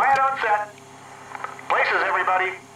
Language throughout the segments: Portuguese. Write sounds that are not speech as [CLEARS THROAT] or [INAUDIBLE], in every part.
Quiet on set. Places, everybody.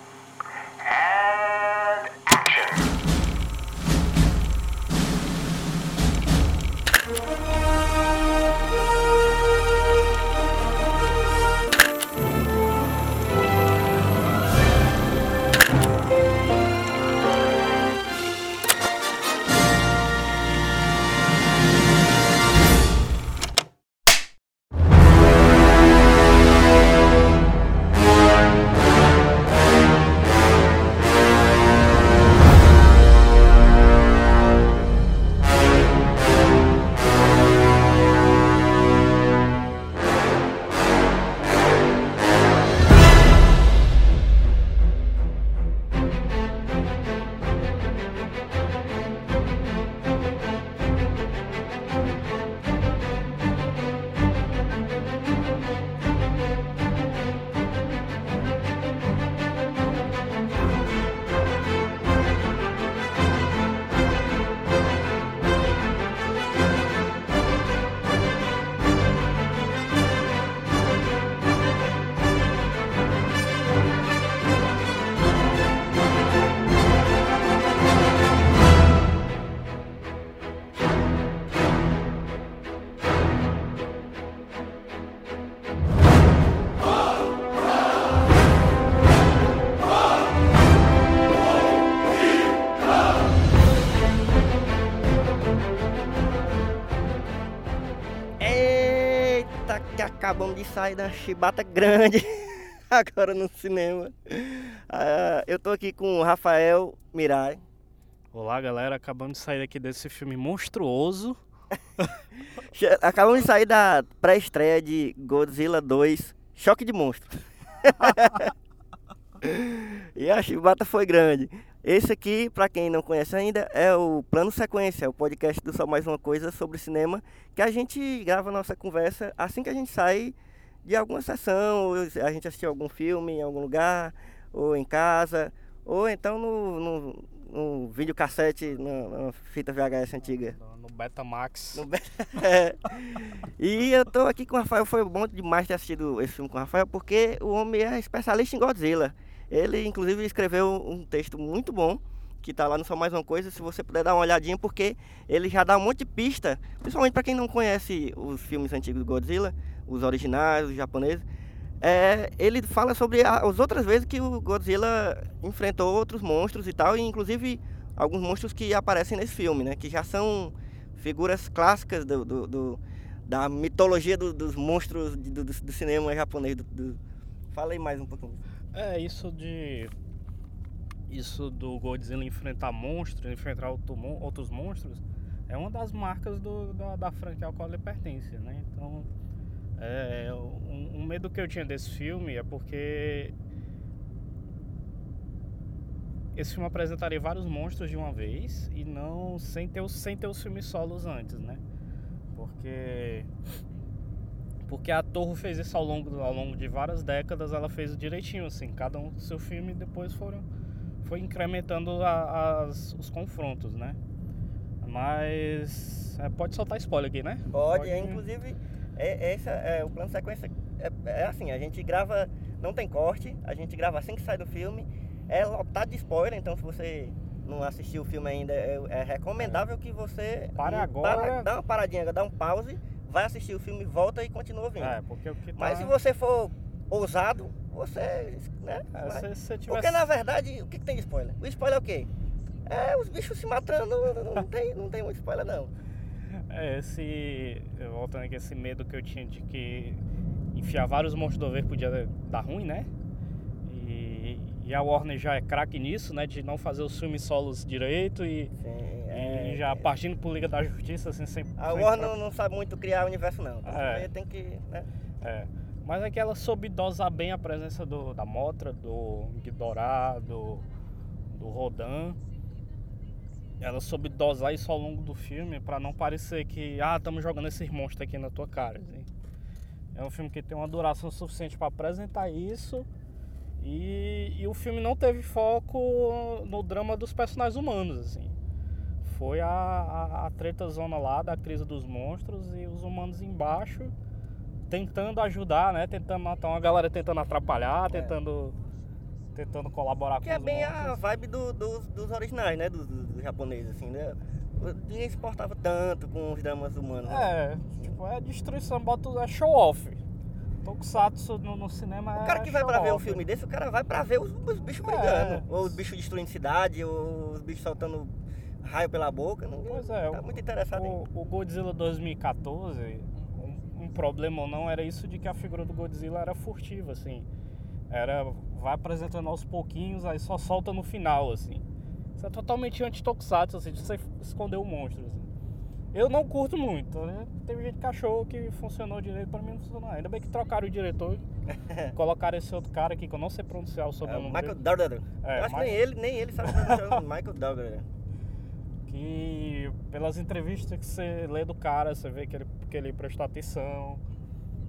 Acabamos de sair da chibata grande [LAUGHS] agora no cinema. Ah, eu tô aqui com o Rafael Mirai. Olá, galera. Acabamos de sair aqui desse filme monstruoso. [LAUGHS] Acabamos de sair da pré-estreia de Godzilla 2, Choque de Monstros. [LAUGHS] e a chibata foi grande. Esse aqui, pra quem não conhece ainda, é o Plano Sequência, o podcast do Só Mais Uma Coisa sobre cinema, que a gente grava a nossa conversa assim que a gente sai de alguma sessão, ou a gente assistiu algum filme em algum lugar, ou em casa, ou então no, no, no videocassete, na, na fita VHS antiga. No- Betamax. No Be- [LAUGHS] É. E eu tô aqui com o Rafael, foi bom demais ter assistido esse filme com o Rafael, porque o homem é especialista em Godzilla. Ele, inclusive, escreveu um texto muito bom, que tá lá no Só Mais Uma Coisa, se você puder dar uma olhadinha, porque ele já dá um monte de pista, principalmente para quem não conhece os filmes antigos do Godzilla, os originais, os japoneses. É, ele fala sobre as outras vezes que o Godzilla enfrentou outros monstros e tal, e inclusive alguns monstros que aparecem nesse filme, né? Que já são figuras clássicas do, do- do- da mitologia do- dos monstros do- do cinema japonês. do- do- Fala aí mais um pouquinho. É, isso de. Isso do Godzilla enfrentar monstros, enfrentar outro outros monstros, é uma das marcas do- da, da franquia ao qual ele pertence, né? Então, é, um, um medo que eu tinha desse filme é porque esse filme apresentaria vários monstros de uma vez e não sem ter sem ter os filmes solos antes, né? Porque porque a Torre fez isso ao longo, ao longo de várias décadas, ela fez direitinho, assim, cada um do seu filme e depois foram, foi incrementando a- as, os confrontos, né? Mas é, pode soltar spoiler aqui, né? Pode, é, inclusive, é, essa, é, o plano sequência é, é assim, a gente grava, não tem corte, a gente grava assim que sai do filme, é lotado de spoiler, então se você não assistiu o filme ainda, é, é recomendável que você Pare agora. dá uma paradinha, dá um pause, vai assistir o filme, volta e continua ouvindo. É, porque o que tá... Mas se você for ousado, você. Né, É, se você tivesse... Porque na verdade, o que, que tem de spoiler? O spoiler é o quê? É os bichos se matando, não, não tem, não tem muito spoiler não. [LAUGHS] É, esse. Voltando aqui, esse medo que eu tinha de que enfiar vários monstros do ver podia dar ruim, né? E, e a Warner já é craque nisso, né? De não fazer os filmes solos direito e, Sim, e é, já partindo pro Liga da Justiça, assim, sem. A sem Warner não, não sabe muito criar o universo não. Tem, É. tem que. Né? É. Mas é que ela soube dosar bem a presença do, da Motra, do Ghidorah, do, do Rodan. Ela soube dosar isso ao longo do filme pra não parecer que, ah, estamos jogando esses monstros aqui na tua cara. assim. É um filme que tem uma duração suficiente pra apresentar isso. E, e o filme não teve foco no drama dos personagens humanos, assim. Foi a, a, a treta zona lá da crise dos monstros e os humanos embaixo tentando ajudar, né? Tentando matar uma galera tentando atrapalhar, É. tentando. Tentando colaborar Que com é os bem a monstros. vibe do- dos, dos originais, né? Dos, dos- dos japoneses, assim, né? Ninguém se importava tanto com os dramas humanos. né? É, tipo, é destruição, bota é show off. Tokusatsu no, no cinema O cara é que vai pra ver um filme desse, o cara vai pra ver os, os bichos É. brigando. Ou os bichos destruindo cidade, ou os bichos soltando raio pela boca. Não, Pois é, tá o- muito interessado em. O, o Godzilla 2014, um, um problema ou não era isso de que a figura do Godzilla era furtiva, assim. Era, vai apresentando aos pouquinhos, aí só solta no final, assim. Isso é totalmente anti-tokusatsu, assim, de você esconder o monstro, assim. Eu não curto muito, né? Teve gente que achou que funcionou direito, pra mim não funcionou. Ainda bem que trocaram o diretor, [LAUGHS] colocaram esse outro cara aqui, que eu não sei pronunciar o É, sobrenome Michael dele. É, Eu acho que nem ele, nem ele sabe pronunciar o Michael Duggar. Que pelas entrevistas que você lê do cara, você vê que ele, que ele prestou atenção,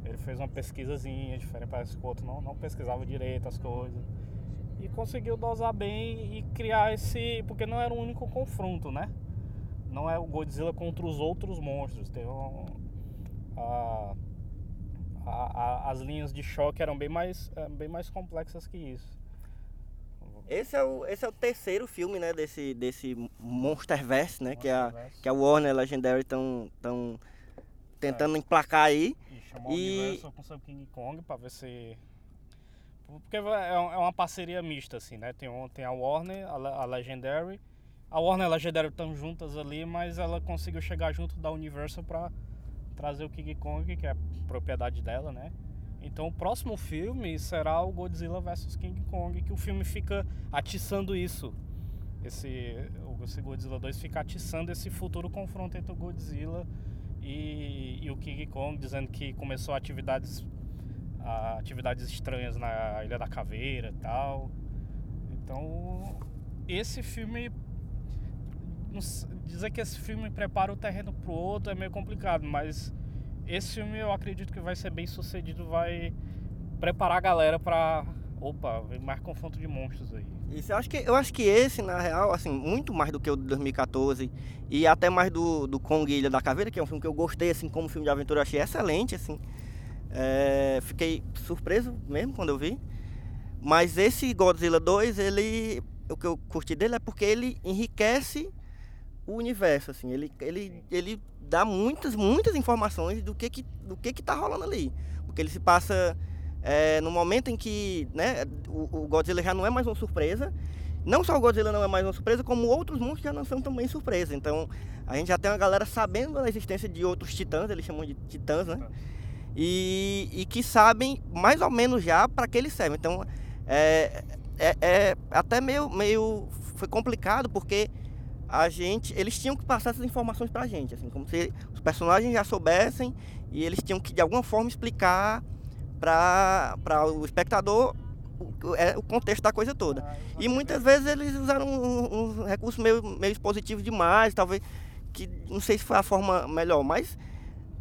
ele fez uma pesquisazinha diferente, parece que o outro não, não pesquisava direito as coisas. E conseguiu dosar bem e criar esse. Porque não era o único confronto, né? Não é o Godzilla contra os outros monstros. Tem um, a, a- a- as linhas de choque eram bem mais, eh, bem mais complexas que isso. Esse é o, esse é o terceiro filme, né, desse, desse Monsterverse, né, que, a, Monsterverse. que a Warner e a Legendary estão tão tentando emplacar aí. E chamar o E- Universal com seu King Kong pra ver se. Porque é um- é uma parceria mista, assim, né? Tem, um- tem a Warner, a, a Legendary. A Warner e a Legendary estão juntas ali, mas ela conseguiu chegar junto da Universal pra trazer o King Kong, que é propriedade dela, né? Então o próximo filme será o Godzilla vs King Kong, que o filme fica atiçando isso. Esse, esse Godzilla 2 fica atiçando esse futuro confronto entre o Godzilla e, e o King Kong, dizendo que começou atividades, atividades estranhas na Ilha da Caveira e tal. Então, esse filme. Dizer que esse filme prepara o terreno pro outro é meio complicado, mas esse filme eu acredito que vai ser bem sucedido, vai preparar a galera pra. Opa, mais confronto de monstros aí. Isso, eu acho que eu acho que esse, na real, assim, muito mais do que o de 2014 e até mais do, do Kong Ilha da Caveira, que é um filme que eu gostei, assim, como filme de aventura, eu achei excelente, assim. É, fiquei surpreso mesmo quando eu vi. Mas esse Godzilla 2, ele. O que eu curti dele é porque ele enriquece o universo, assim. Ele, ele, ele dá muitas, muitas informações do que que, do que que tá rolando ali. Porque ele se passa é, no momento em que né, o, o Godzilla já não é mais uma surpresa. Não só o Godzilla não é mais uma surpresa, como outros monstros já não são também surpresa. Então a gente já tem uma galera sabendo da existência de outros titãs, eles chamam de titãs, né? E, e que sabem mais ou menos já para que eles servem. Então é, é, é até meio, meio foi complicado porque a gente eles tinham que passar essas informações pra gente, assim, como se os personagens já soubessem e eles tinham que de alguma forma explicar para o espectador o, é, o contexto da coisa toda. E muitas vezes eles usaram um, um recurso meio, meio expositivo demais, talvez que não sei se foi a forma melhor, mas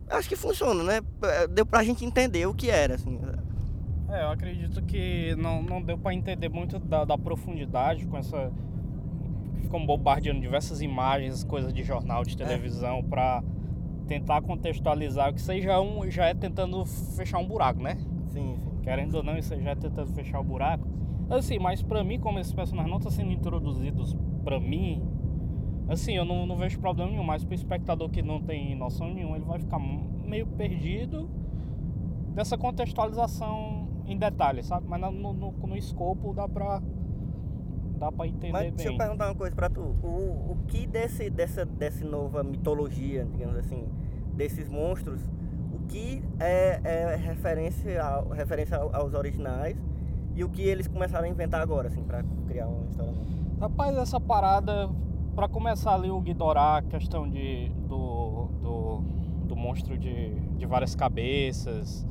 acho que funciona, né? É, Deu pra gente entender o que era, assim. É, eu acredito que não, não deu pra entender muito da, da profundidade com essa. Ficam bombardeando diversas imagens, coisas de jornal, de televisão, pra tentar contextualizar o que seja um. Já é tentando fechar um buraco, né? Sim, sim. Querendo ou não, isso já é tentando fechar o buraco. Assim, mas pra mim, como esses personagens não estão sendo introduzidos pra mim, assim, eu não, não vejo problema nenhum. Mas pro espectador que não tem noção nenhuma, ele vai ficar meio perdido dessa contextualização em detalhe, sabe? Mas no, no, no escopo dá pra, dá pra entender Mas deixa eu bem. perguntar uma coisa pra tu. O, o que desse, dessa, dessa nova mitologia, digamos assim, desses monstros, o que é, é referência, ao, referência ao- aos originais e o que eles começaram a inventar agora, assim, pra criar uma história nova? Rapaz, essa parada, pra começar ali o Ghidorah, a questão de, do, do, do monstro de, de várias cabeças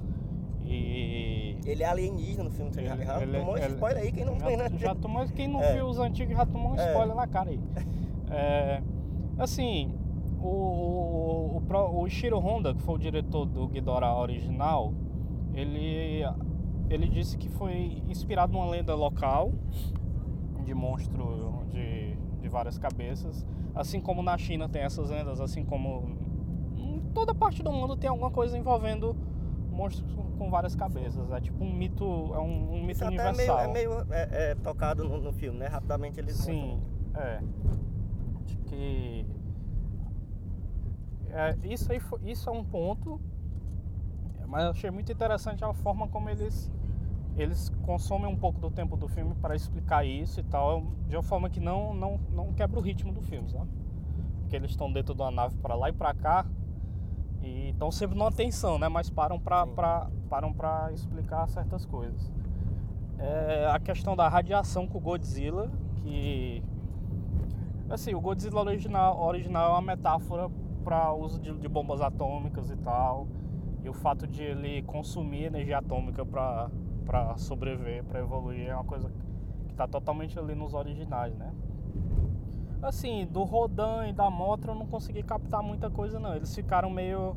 e... Ele é alienígena no filme, você já, Ele- já ele- tomou esse spoiler aí, quem não tem, né? já, já tomou, quem não É. viu os antigos já tomou um É. spoiler na cara aí. [LAUGHS] É, assim, o, o, o, o Ishiro Honda, que foi o diretor do Ghidorah original, ele, ele disse que foi inspirado numa lenda local de monstro de, de várias cabeças. Assim como na China tem essas lendas, assim como em toda parte do mundo tem alguma coisa envolvendo monstros com, várias cabeças. É tipo um mito, é um, um mito Isso até é meio, universal. é meio é, é, tocado no, no filme, né? Rapidamente eles Sim, é. De que. É, isso aí foi- isso é um ponto, mas eu achei muito interessante a forma como eles eles consomem um pouco do tempo do filme para explicar isso e tal, de uma forma que não não, não quebra o ritmo do filme, sabe? Porque eles estão dentro de uma nave para lá e para cá e estão sempre numa tensão, né? Mas param para param para explicar certas coisas. É, a questão da radiação com o Godzilla, que assim, o Godzilla original, original é uma metáfora para uso de, de bombas atômicas e tal. E o fato de ele consumir energia atômica para sobreviver, para evoluir é uma coisa que tá totalmente ali nos originais, né? Assim, do Rodan e da Motra eu não consegui captar muita coisa não. Eles ficaram meio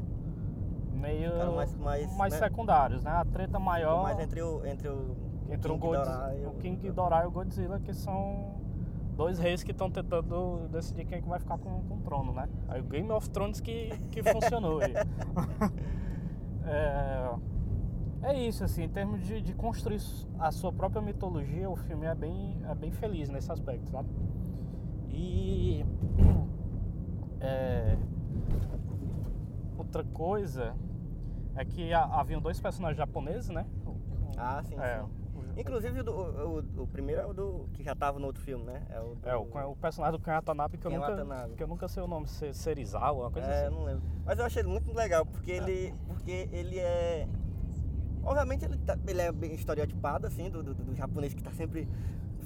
meio Ficaram mais- mais, né? secundários, né? A treta maior mais entre o entre o entre o, King Godz- Ghidorah e o King Ghidorah e o Godzilla, que são dois reis que estão tentando decidir quem é que vai ficar com, com o trono, né? Aí o Game of Thrones que, que [LAUGHS] funcionou aí. é, é isso, assim, em termos de, de construir a sua própria mitologia, o filme é bem, é bem feliz nesse aspecto, sabe? E... [CLEARS THROAT] é, outra coisa é que ha- haviam dois personagens japoneses, né? Ah, sim, É, sim. Inclusive o, o, o- primeiro é o do que já tava no outro filme, né? É o, do, É, o, o personagem do Ken Watanabe que eu, Ken nunca, Watanabe. que eu nunca sei o nome, Se- Serizawa, uma coisa É, assim. não lembro. Mas eu achei ele muito legal, porque ele. Porque ele é. Obviamente ele, tá- ele é bem estereotipado, assim, do, do, do japonês que tá sempre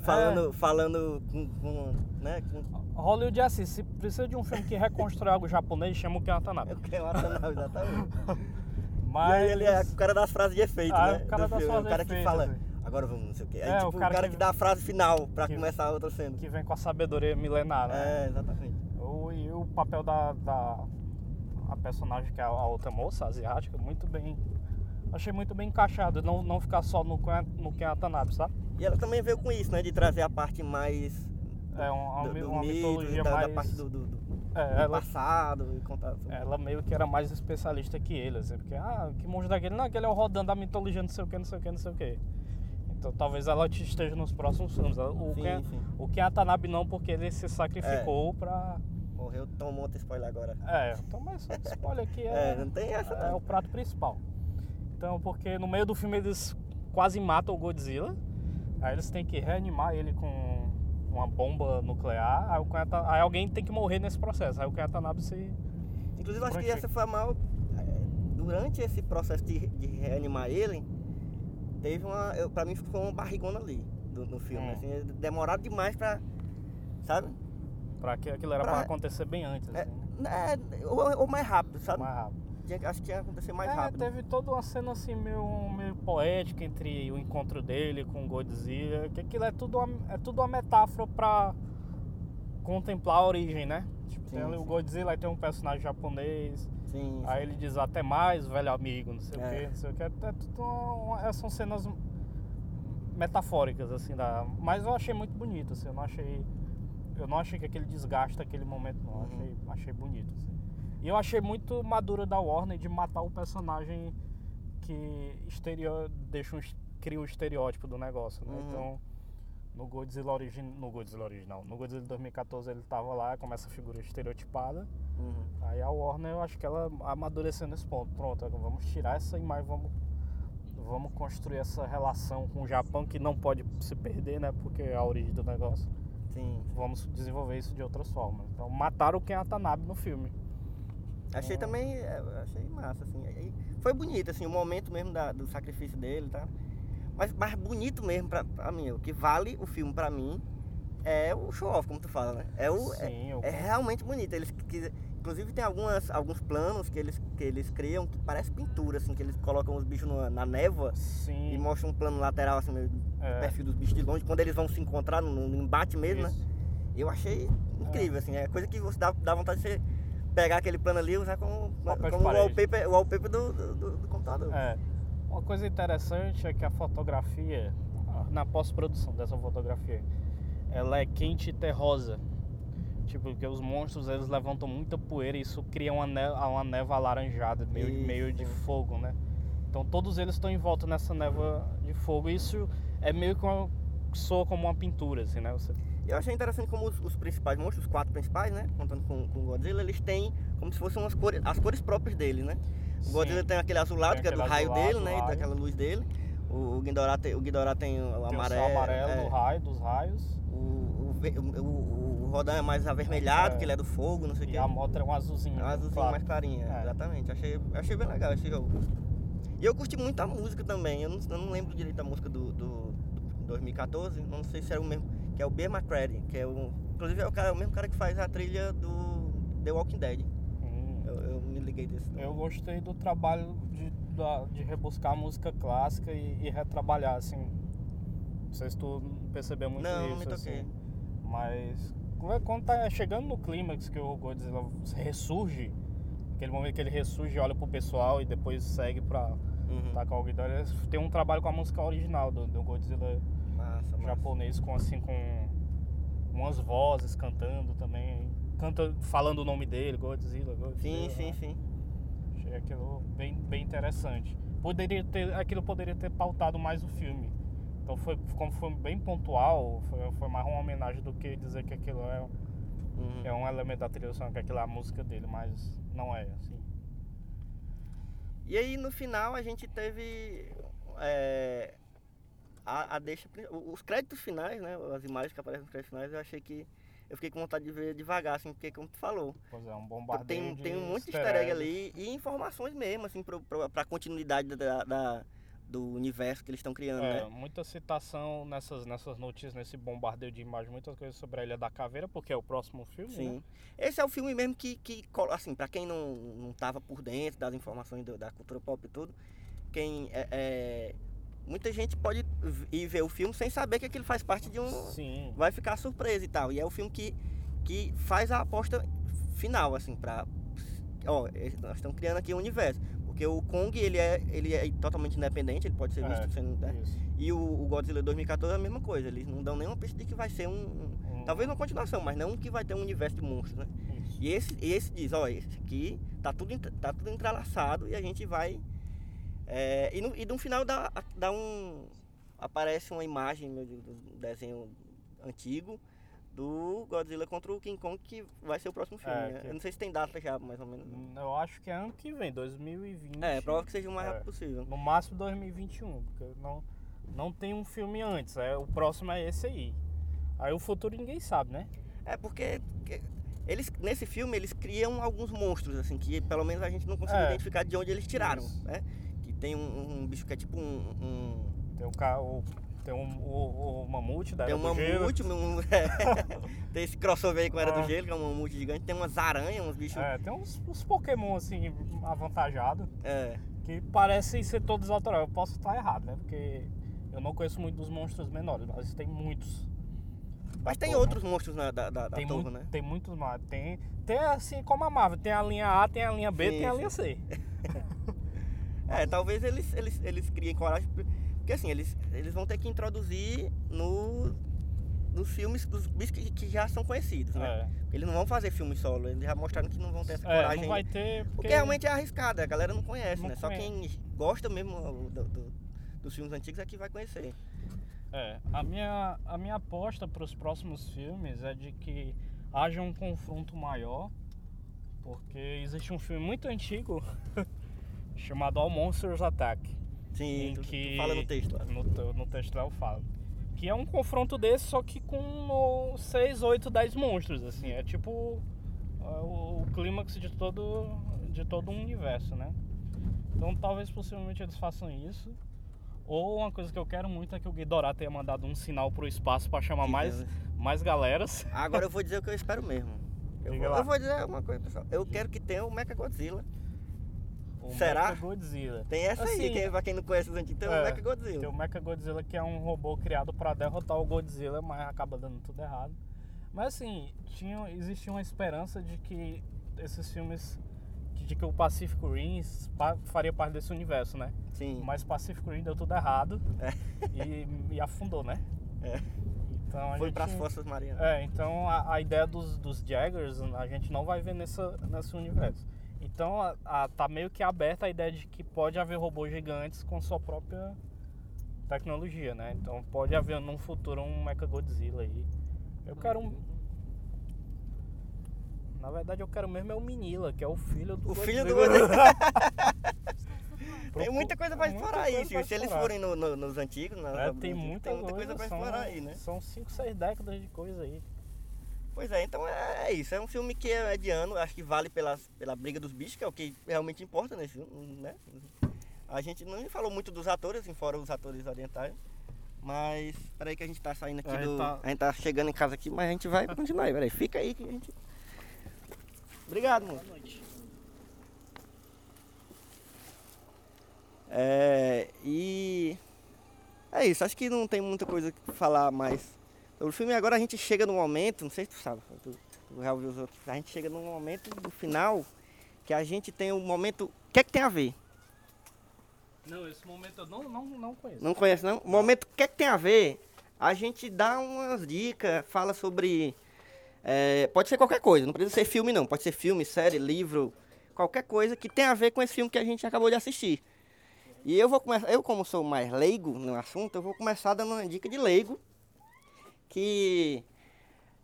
falando, falando com, com, né, com Hollywood é assim, se precisa de um filme que reconstrói algo japonês, chama o Ken Watanabe. o Ken Watanabe, exatamente. Mas... [LAUGHS] E aí ele é o cara das frases de efeito, Ah, né? o cara das filme. frases O cara que efeito, fala, assim. agora vamos, não sei o quê. Aí, É, o tipo, o cara cara, que- que... dá a frase final pra que- começar a outra cena. Que vem com a sabedoria milenar, né? É, exatamente. O, e o papel da, da a personagem que é a outra moça, asiática, muito bem... Achei muito bem encaixado, não, não ficar só no, Ken- no Ken Watanabe, sabe? E ela também veio com isso, né? De trazer a parte mais. É uma, do, do uma mito, mitologia da, mais... da parte do, do, do- É, do ela, passado e contar sobre. Ela meio que era mais especialista que ele, assim, porque, ah, que monstro daquele? Não, aquele é o rodando da mitologia, não sei o que, não sei o que, não sei o que. Então talvez ela te esteja nos próximos filmes. O Sim, Ken, sim. o Ken Watanabe não, porque ele se sacrificou pra. Morreu, tomou outro spoiler agora. É, então, mas spoiler aqui [LAUGHS] É, é, não tem essa é não. o prato principal. Então, porque no meio do filme eles quase matam o Godzilla, aí eles têm que reanimar ele com uma bomba nuclear, aí, o aí alguém tem que morrer nesse processo. Aí o Ken Watanabe se. Inclusive, eu acho que essa foi a maior. é, Durante esse processo de, de reanimar ele, teve uma. Eu, pra mim ficou uma barrigona ali do- no filme. Hum. Assim, demorado demais pra. Sabe? Pra que aquilo era pra, Pra- acontecer bem antes, É, assim, é, ou, ou mais rápido, sabe? mais rápido. Acho que que acontecer mais É, rápido. teve toda uma cena assim meio, meio poética entre o encontro dele com o Godzilla, que aquilo é tudo uma, é tudo uma metáfora pra contemplar a origem, né? Tipo, tem Sim, ali o sim. Godzilla, aí tem um personagem japonês, Sim. aí ele diz até mais, velho amigo, não sei o É. que, não sei o que. É, é tudo uma- é, são cenas metafóricas, assim, da, mas eu achei muito bonito, assim, eu não achei. Eu não achei que aquele desgaste aquele momento, não. Uhum. Achei, achei bonito. assim. E eu achei muito madura da Warner de matar o personagem que exterior, deixa um, cria o estereótipo do negócio, né? Uhum. Então, no Godzilla, origi no Godzilla original, no Godzilla de 2014 ele tava lá com essa figura estereotipada. Uhum. Aí a Warner, eu acho que ela amadureceu nesse ponto. Pronto, vamos tirar essa imagem, vamos, vamos construir essa relação com o Japão que não pode se perder, né? Porque é a origem do negócio. Sim. Vamos desenvolver isso de outras formas. Então mataram o Ken Watanabe no filme. Achei também, é, achei massa, assim. Foi bonito, assim, o momento mesmo da- do sacrifício dele, tá? Mas, mas bonito mesmo pra, pra mim, o que vale o filme pra mim é o show-off, como tu fala, né? É, o, é, Sim, eu- é realmente bonito. Eles, que, inclusive tem algumas, alguns planos que eles, que eles criam que parece pintura, assim, que eles colocam os bichos na, na névoa Sim. e mostram um plano lateral, assim, meio É. perfil dos bichos de longe, quando eles vão se encontrar no, no embate mesmo, né? Isso. Eu achei incrível, assim, é coisa que você dá, dá vontade de você pegar aquele plano ali e usar como, Papel como wallpaper, wallpaper do, do, do- do computador. É. Uma coisa interessante é que a fotografia, na pós-produção dessa fotografia, ela é quente e terrosa. Tipo, porque os monstros eles levantam muita poeira e isso cria uma, ne uma neva alaranjada, meio, Isso. meio de fogo, né? Então todos eles estão em volta nessa névoa de fogo. Isso é meio que uma, soa como uma pintura, assim, né? Você, Eu achei interessante como os, os principais monstros, os quatro principais, né? Contando com, com o Godzilla, eles têm como se fossem umas cores, as cores próprias dele, né? O Godzilla Sim. tem aquele azulado, Tem que é do raio azulado, dele, né? raio. Daquela luz dele. O, o Ghidorah tem, o Ghidorah tem o tem amarelo. o céu amarelo é. do raio, dos raios. O, o, o, o, o Rodan é mais avermelhado, É. porque ele é do fogo, não sei o E quê. a moto é um azulzinho. É um azulzinho claro. mais clarinho, é, É. exatamente. Achei, achei bem legal esse jogo. E eu curti muito a música também. Eu não, eu não lembro direito da música do, do, do 2014. Não sei se era o mesmo. Que é o B. McCready, que é o. Inclusive é o, cara, é o mesmo cara que faz a trilha do The Walking Dead. Hum. Eu, eu me liguei desse. Eu gostei do trabalho de, de rebuscar a música clássica e, e retrabalhar, assim. Não sei se tu percebeu muito Não, não isso, toquei. assim. Mas quando- tá chegando no clímax que o Godzilla ressurge, aquele momento que ele ressurge, olha pro pessoal e depois segue pra Uhum. atacar o Ghidorah, tem um trabalho com a música original do, do Godzilla Massa, massa. japonês com assim com umas vozes cantando também, canta falando o nome dele, Godzilla, Godzilla. Sim, sim, né? sim. Achei aquilo bem, bem interessante. Poderia ter, aquilo poderia ter pautado mais o filme. Então foi, como foi bem pontual, foi, foi mais uma homenagem do que dizer que aquilo é, Uhum. é um elemento da trilha sonora, que aquilo é a música dele, mas não é, assim. E aí no final a gente teve é, a, a deixa, os créditos finais, né? As imagens que aparecem nos créditos finais, eu achei que eu fiquei com vontade de ver devagar, assim, porque como tu falou, Pois é, um bombardeio tem, tem um monte de easter egg ali e informações mesmo, assim, pro, pro, pra continuidade da, da- do universo que eles estão criando, É, né? muita citação nessas, nessas notícias, nesse bombardeio de imagens, muitas coisas sobre a Ilha da Caveira, porque é o próximo filme, Sim. né? Esse é o filme mesmo que, que assim, pra quem não, não tava por dentro das informações do- da cultura pop e tudo, quem é, é, muita gente pode ir ver o filme sem saber que aquilo faz parte de um Sim. vai ficar surpresa e tal. E é o filme que, que faz a aposta final, assim, pra. Ó, esse- nós estamos criando aqui um universo. Porque o Kong, ele é, ele é totalmente independente, ele pode ser visto É, sendo. né? E o, o Godzilla 2014 é a mesma coisa. Eles não dão nenhuma pista de que vai ser um. um- Talvez uma continuação, mas não que vai ter um universo de monstros, né? Isso. E esse, esse diz, ó, esse aqui tá tudo, tá tudo entrelaçado e a gente vai. é, e, no, e no final dá, dá um. Aparece uma imagem meu, do desenho antigo do Godzilla contra o King Kong, que vai ser o próximo filme. É, né? que- Eu não sei se tem data já, mais ou menos. Eu acho que é ano que vem, 2020. É, provável que seja o mais É. rápido possível. No máximo 2021, porque não, não tem um filme antes. É, o próximo é esse aí. Aí o futuro ninguém sabe, né? É porque que- eles, nesse filme eles criam alguns monstros, assim, que pelo menos a gente não conseguiu É. identificar de onde eles tiraram, Isso. né? Que tem um, um bicho que é tipo um- um Tem o, ca- o, tem um, o, o mamute da Tem um mamute, um, [LAUGHS] tem esse crossover aí com a Era Ah. do Gelo, que é um mamute gigante. Tem umas aranhas, uns bichos. É, tem uns, uns Pokémon assim, avantajados, É. que parecem ser todos autorais. Eu posso estar errado, né? Porque eu não conheço muito dos monstros menores, mas tem muitos. da Mas tem torre. outros monstros na, da, da, da Tem, torre, muito, né? tem muitos mais. Tem, tem assim como a Marvel, tem a linha A, tem a linha B, Sim, tem a linha C. [LAUGHS] É, talvez eles, eles, eles criem coragem. Porque assim, eles, eles vão ter que introduzir no, nos filmes dos bichos que, que já são conhecidos, né? É. Eles não vão fazer filme solo, eles já mostraram que não vão ter essa É, coragem. não vai ter. Porque, Porque realmente é arriscado, a galera não conhece, Não né? Só conhece. quem gosta mesmo do- do- dos filmes antigos é que vai conhecer. É, a minha, a minha aposta para os próximos filmes é de que haja um confronto maior, porque existe um filme muito antigo [LAUGHS] chamado All Monsters Attack. Sim, em tu, tu que fala no texto lá. No, no texto lá eu falo. Que é um confronto desse, só que com 6, 8, 10 monstros, assim. É tipo é, o, o clímax de todo, de todo um universo, né? Então talvez possivelmente eles façam isso. Ou uma coisa que eu quero muito é que o Ghidorah tenha mandado um sinal pro espaço para chamar mais, Deus. mais galeras. Agora eu vou dizer o que eu espero mesmo. Eu vou, eu vou dizer uma coisa, pessoal. Eu quero que tenha o Mechagodzilla. O Será? Godzilla. Tem essa aí, Assim, quem, pra quem não conhece os antigos, tem o É, Mechagodzilla. Tem o Mechagodzilla que é um robô criado para derrotar o Godzilla, mas acaba dando tudo errado. Mas assim, tinha, existia uma esperança de que esses filmes, de que o Pacific Rim faria parte desse universo, né? Sim. Mas Pacific Rim deu tudo errado É. e, e afundou, né? É. Então a Foi gente, pras Forças Marianas. É, então a, a ideia dos, dos Jaggers a gente não vai ver nessa, nesse universo. Então a, a- tá meio que aberta a ideia de que pode haver robôs gigantes com sua própria tecnologia, né? Então pode haver num futuro um Mechagodzilla aí. Eu quero um. Na verdade eu quero mesmo é o Minila, que é o filho do O filho do [LAUGHS] Godzilla. Tem muita coisa pra Muita explorar aí. coisa Se, pra eles forem no- no- nos antigos, na- É, na- tem muita, coisa pra são, explorar aí, né? São 5, 6 décadas de coisa aí. Pois é, então é isso. É um filme que é de ano, acho que vale pela, pela briga dos bichos, que é o que realmente importa nesse filme, né? A gente não falou muito dos atores, assim, fora os atores orientais. Mas, peraí que a gente tá saindo aqui A do... tá- A gente tá chegando em casa aqui, mas a gente vai continuar aí, peraí. Fica aí que a gente... Obrigado, mano. Boa noite. É, e é isso, acho que não tem muita coisa que falar mais o filme. Agora a gente chega num momento, não sei se tu sabe, tu, tu já ouviu os outros, a gente chega num momento do final que a gente tem um momento. O que é que tem a ver? Não, esse momento eu não, não, não conheço. Não conhece não? O momento o que é que tem a ver? A gente dá umas dicas, fala sobre. é, pode ser qualquer coisa, não precisa ser filme não, pode ser filme, série, livro, qualquer coisa que tenha a ver com esse filme que a gente acabou de assistir. E eu vou começar, eu como sou mais leigo no assunto, eu vou começar dando uma dica de leigo, que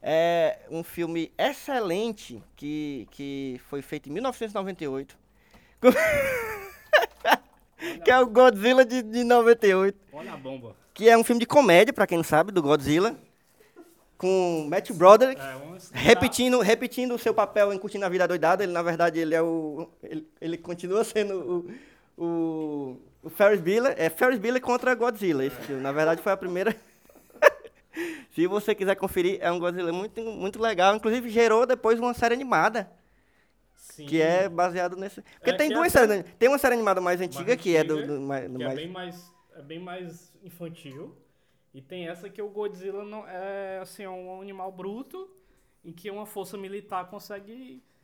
é um filme excelente que, que foi feito em 1998, [LAUGHS] que é o Godzilla de, de 98 Olha a bomba. que é um filme de comédia, pra quem não sabe, do Godzilla, com Matt Broderick, É, repetindo, repetindo o seu papel em Curtindo a Vida Doidada. Ele, na verdade, ele é o... Ele, ele continua sendo o, o, o Ferris Bueller. É Ferris Bueller contra Godzilla, esse filme. Na verdade, foi a primeira... Se você quiser conferir, é um Godzilla muito, muito legal. Inclusive, gerou depois uma série animada, Sim. que é baseado nesse... Porque É, tem que duas séries. Tem uma série animada mais antiga, Mais que é do... do, mais, do que é mais- bem mais é bem mais infantil e tem essa que o Godzilla não é assim é um animal bruto em que uma força militar consegue con-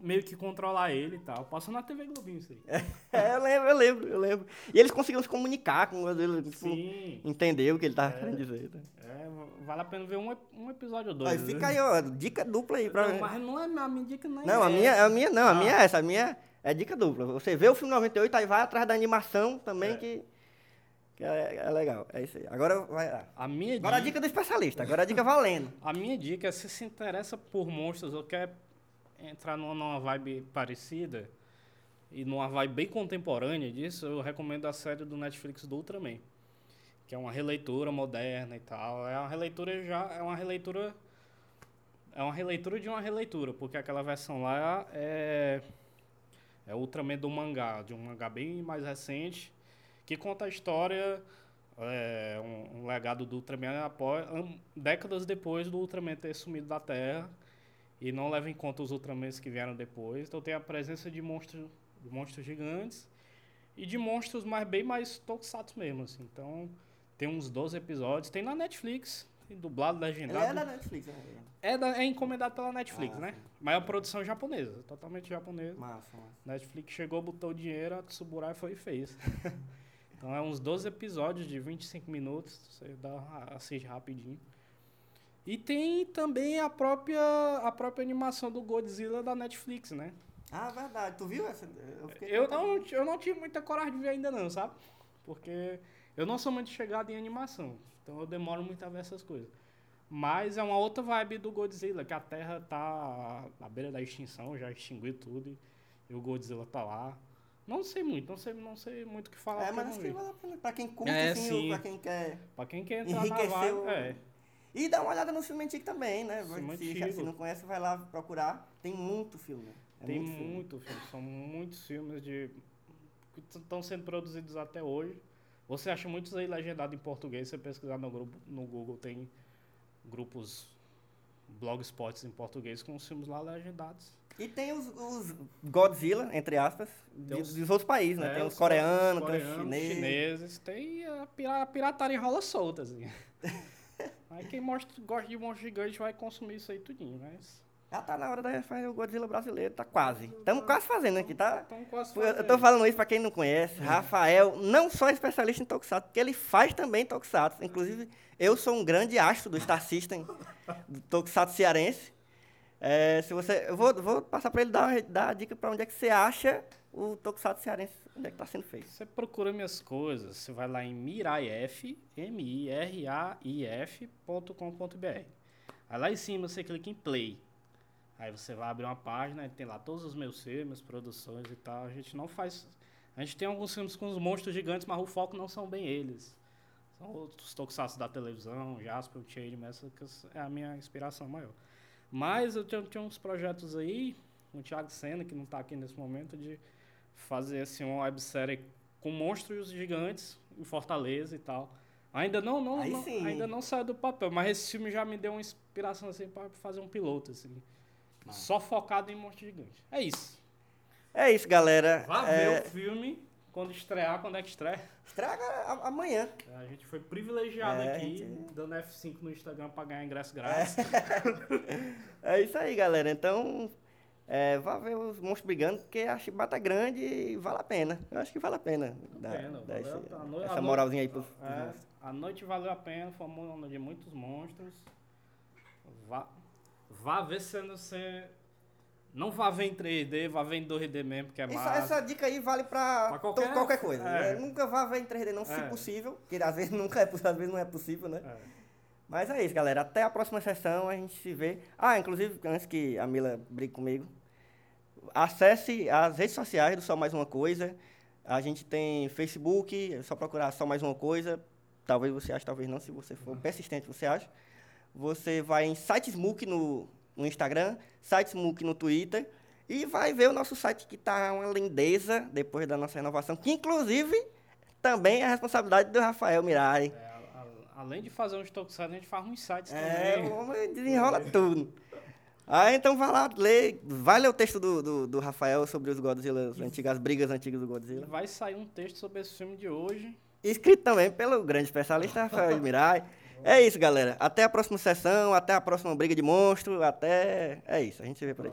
meio que controlar ele e tal passa na TV Globinho isso aí [LAUGHS] É, eu lembro, eu lembro, eu lembro. E eles conseguiram se comunicar com Godzilla, tipo, sim entender o que ele tava querendo dizer. né? é, vale a pena ver um, um episódio ou dois Aí né? fica aí, ó, dica dupla aí pra não, mas não é a minha dica não é Não, a minha, a minha não, a Ah. minha é essa, a minha é dica dupla. Você vê o filme 98, aí vai atrás da animação também, É. que, que é, é legal. É isso aí. Agora vai lá. a minha Agora a dica dica do especialista, agora a dica valendo. [LAUGHS] A minha dica é se se interessa por monstros ou quer entrar numa, numa vibe parecida e numa vibe bem contemporânea disso, eu recomendo a série do Netflix do Ultraman, que é uma releitura moderna e tal. É uma releitura já é uma releitura é uma releitura de uma releitura, porque aquela versão lá é é Ultraman do mangá, de um mangá bem mais recente, que conta a história é, um, um legado do Ultraman após, um, décadas depois do Ultraman ter sumido da Terra e não leva em conta os Ultramans que vieram depois. Então tem a presença de monstros, de monstros gigantes e de monstros mais, bem mais tokusatsu mesmo. Assim. Então tem uns 12 episódios. Tem na Netflix, tem dublado, legendado. é da Netflix, né? É, da- é encomendado pela Netflix, Ah, né? sim. Mas é produção japonesa, totalmente japonesa. Massa, massa. Netflix chegou, botou o dinheiro, a Tsuburai foi e fez. [LAUGHS] então é uns 12 episódios de 25 minutos, você dá, assiste rapidinho. E tem também a própria, a própria animação do Godzilla da Netflix, né? Ah, verdade. Tu viu essa? Eu, Eu não, eu não tive muita coragem de ver ainda não, sabe? Porque eu não sou muito chegado em animação, então eu demoro muito a ver essas coisas. Mas é uma outra vibe do Godzilla, que a Terra tá à beira da extinção, já extinguiu tudo e, o Godzilla tá lá. Não sei muito, não sei, não sei muito o que falar. É, mas acho que vale a pena. Pra quem curte, É, assim, pra quem quer. Pra quem quer entrar na vibe, o- é. E dá uma olhada no filme antigo também, né? Filme se, se antigo. não conhece, vai lá procurar. Tem muito filme. É Tem muito filme. muito filme, são muitos filmes de que estão sendo produzidos até hoje. Você acha muitos aí legendados em português, você pesquisar no grupo no Google tem grupos blogspots em português com os filmes lá legendados. E tem os, os Godzilla, entre aspas, de- os- dos outros países, né? É, tem os os coreanos, tem os coreanos, chineses. chineses, tem a pirataria rola solta, assim. [LAUGHS] Aí quem mostra, gosta de monstro gigante vai consumir isso aí tudinho, mas... Já tá na hora da fazer o Godzilla brasileiro, tá quase. Estamos quase fazendo aqui, tá? Então, quase Eu- Eu fazendo. tô falando isso pra quem não conhece. Rafael não só é especialista em Tokusatsu, porque ele faz também Tokusatsu. Inclusive, eu sou um grande astro do Star System, do Tokusatsu cearense. É, se você, eu vou, vou passar para ele dar, dar a dica para onde é que você acha o Tokusatsu cearense, onde é que está sendo feito. Você procura minhas coisas, você vai lá em miraif, M-I-R-A-I-F.com.br. Aí lá em cima você clica em play. Aí você vai abrir uma página tem lá todos os meus filmes, produções e tal. A gente não faz. A gente tem alguns filmes com os monstros gigantes, mas o foco não são bem eles. São outros tokusatsu da televisão, Jasper, Change, essa é a minha inspiração maior. Mas eu tinha, tinha uns projetos aí, com o Thiago Senna, que não está aqui nesse momento, de fazer assim, uma websérie com monstros gigantes em Fortaleza e tal. Ainda não, não, não- ainda não saiu do papel, mas esse filme já me deu uma inspiração assim para fazer um piloto assim, só focado em monstro gigante. É isso. É isso, galera. Vá É, ver o filme quando estrear, quando é que estreia. Estraga a- amanhã. A gente foi privilegiado É, aqui, gente- dando F5 no Instagram para ganhar ingresso grátis. [LAUGHS] É isso aí, galera. Então, é, vá ver os monstros brigando, porque a chibata é grande e vale a pena. Eu acho que vale a pena. dar- pena, dar esse- no- essa moralzinha aí pros, É, a noite valeu a pena, foi uma de muitos monstros. Vá, vá ver se você. Não vá ver em 3D, vá ver em 2D mesmo, que é massa. essa dica aí vale pra, qualquer- qualquer, coisa. é. né? Nunca vá ver em 3D não, se É. possível, porque às vezes nunca é possível, às vezes não é possível, né? É. Mas é isso, galera. Até a próxima sessão, a gente se vê. Ah, inclusive, antes que a Mila brigue comigo, acesse as redes sociais do Só Mais Uma Coisa. A gente tem Facebook, é só procurar Só Mais Uma Coisa. Talvez você ache, talvez não. Se você for persistente, você acha. Você vai em Sitesmook no, no Instagram, Sitesmook no Twitter. E vai ver o nosso site que está uma lindeza depois da nossa renovação. Que, inclusive, também é a responsabilidade do Rafael Mirai. É, a- a- além de fazer uns tokusatsu, a gente faz uns sites É, também. o homem desenrola tudo. Ah, então vai lá ler, vai ler o texto do, do, do Rafael sobre os Godzilla, as antigas as brigas antigas do Godzilla. vai sair um texto sobre esse filme de hoje. Escrito também pelo grande especialista Rafael [LAUGHS] Mirai. É isso, galera. Até a próxima sessão, até a próxima briga de monstro, até... É isso, a gente se vê por aí.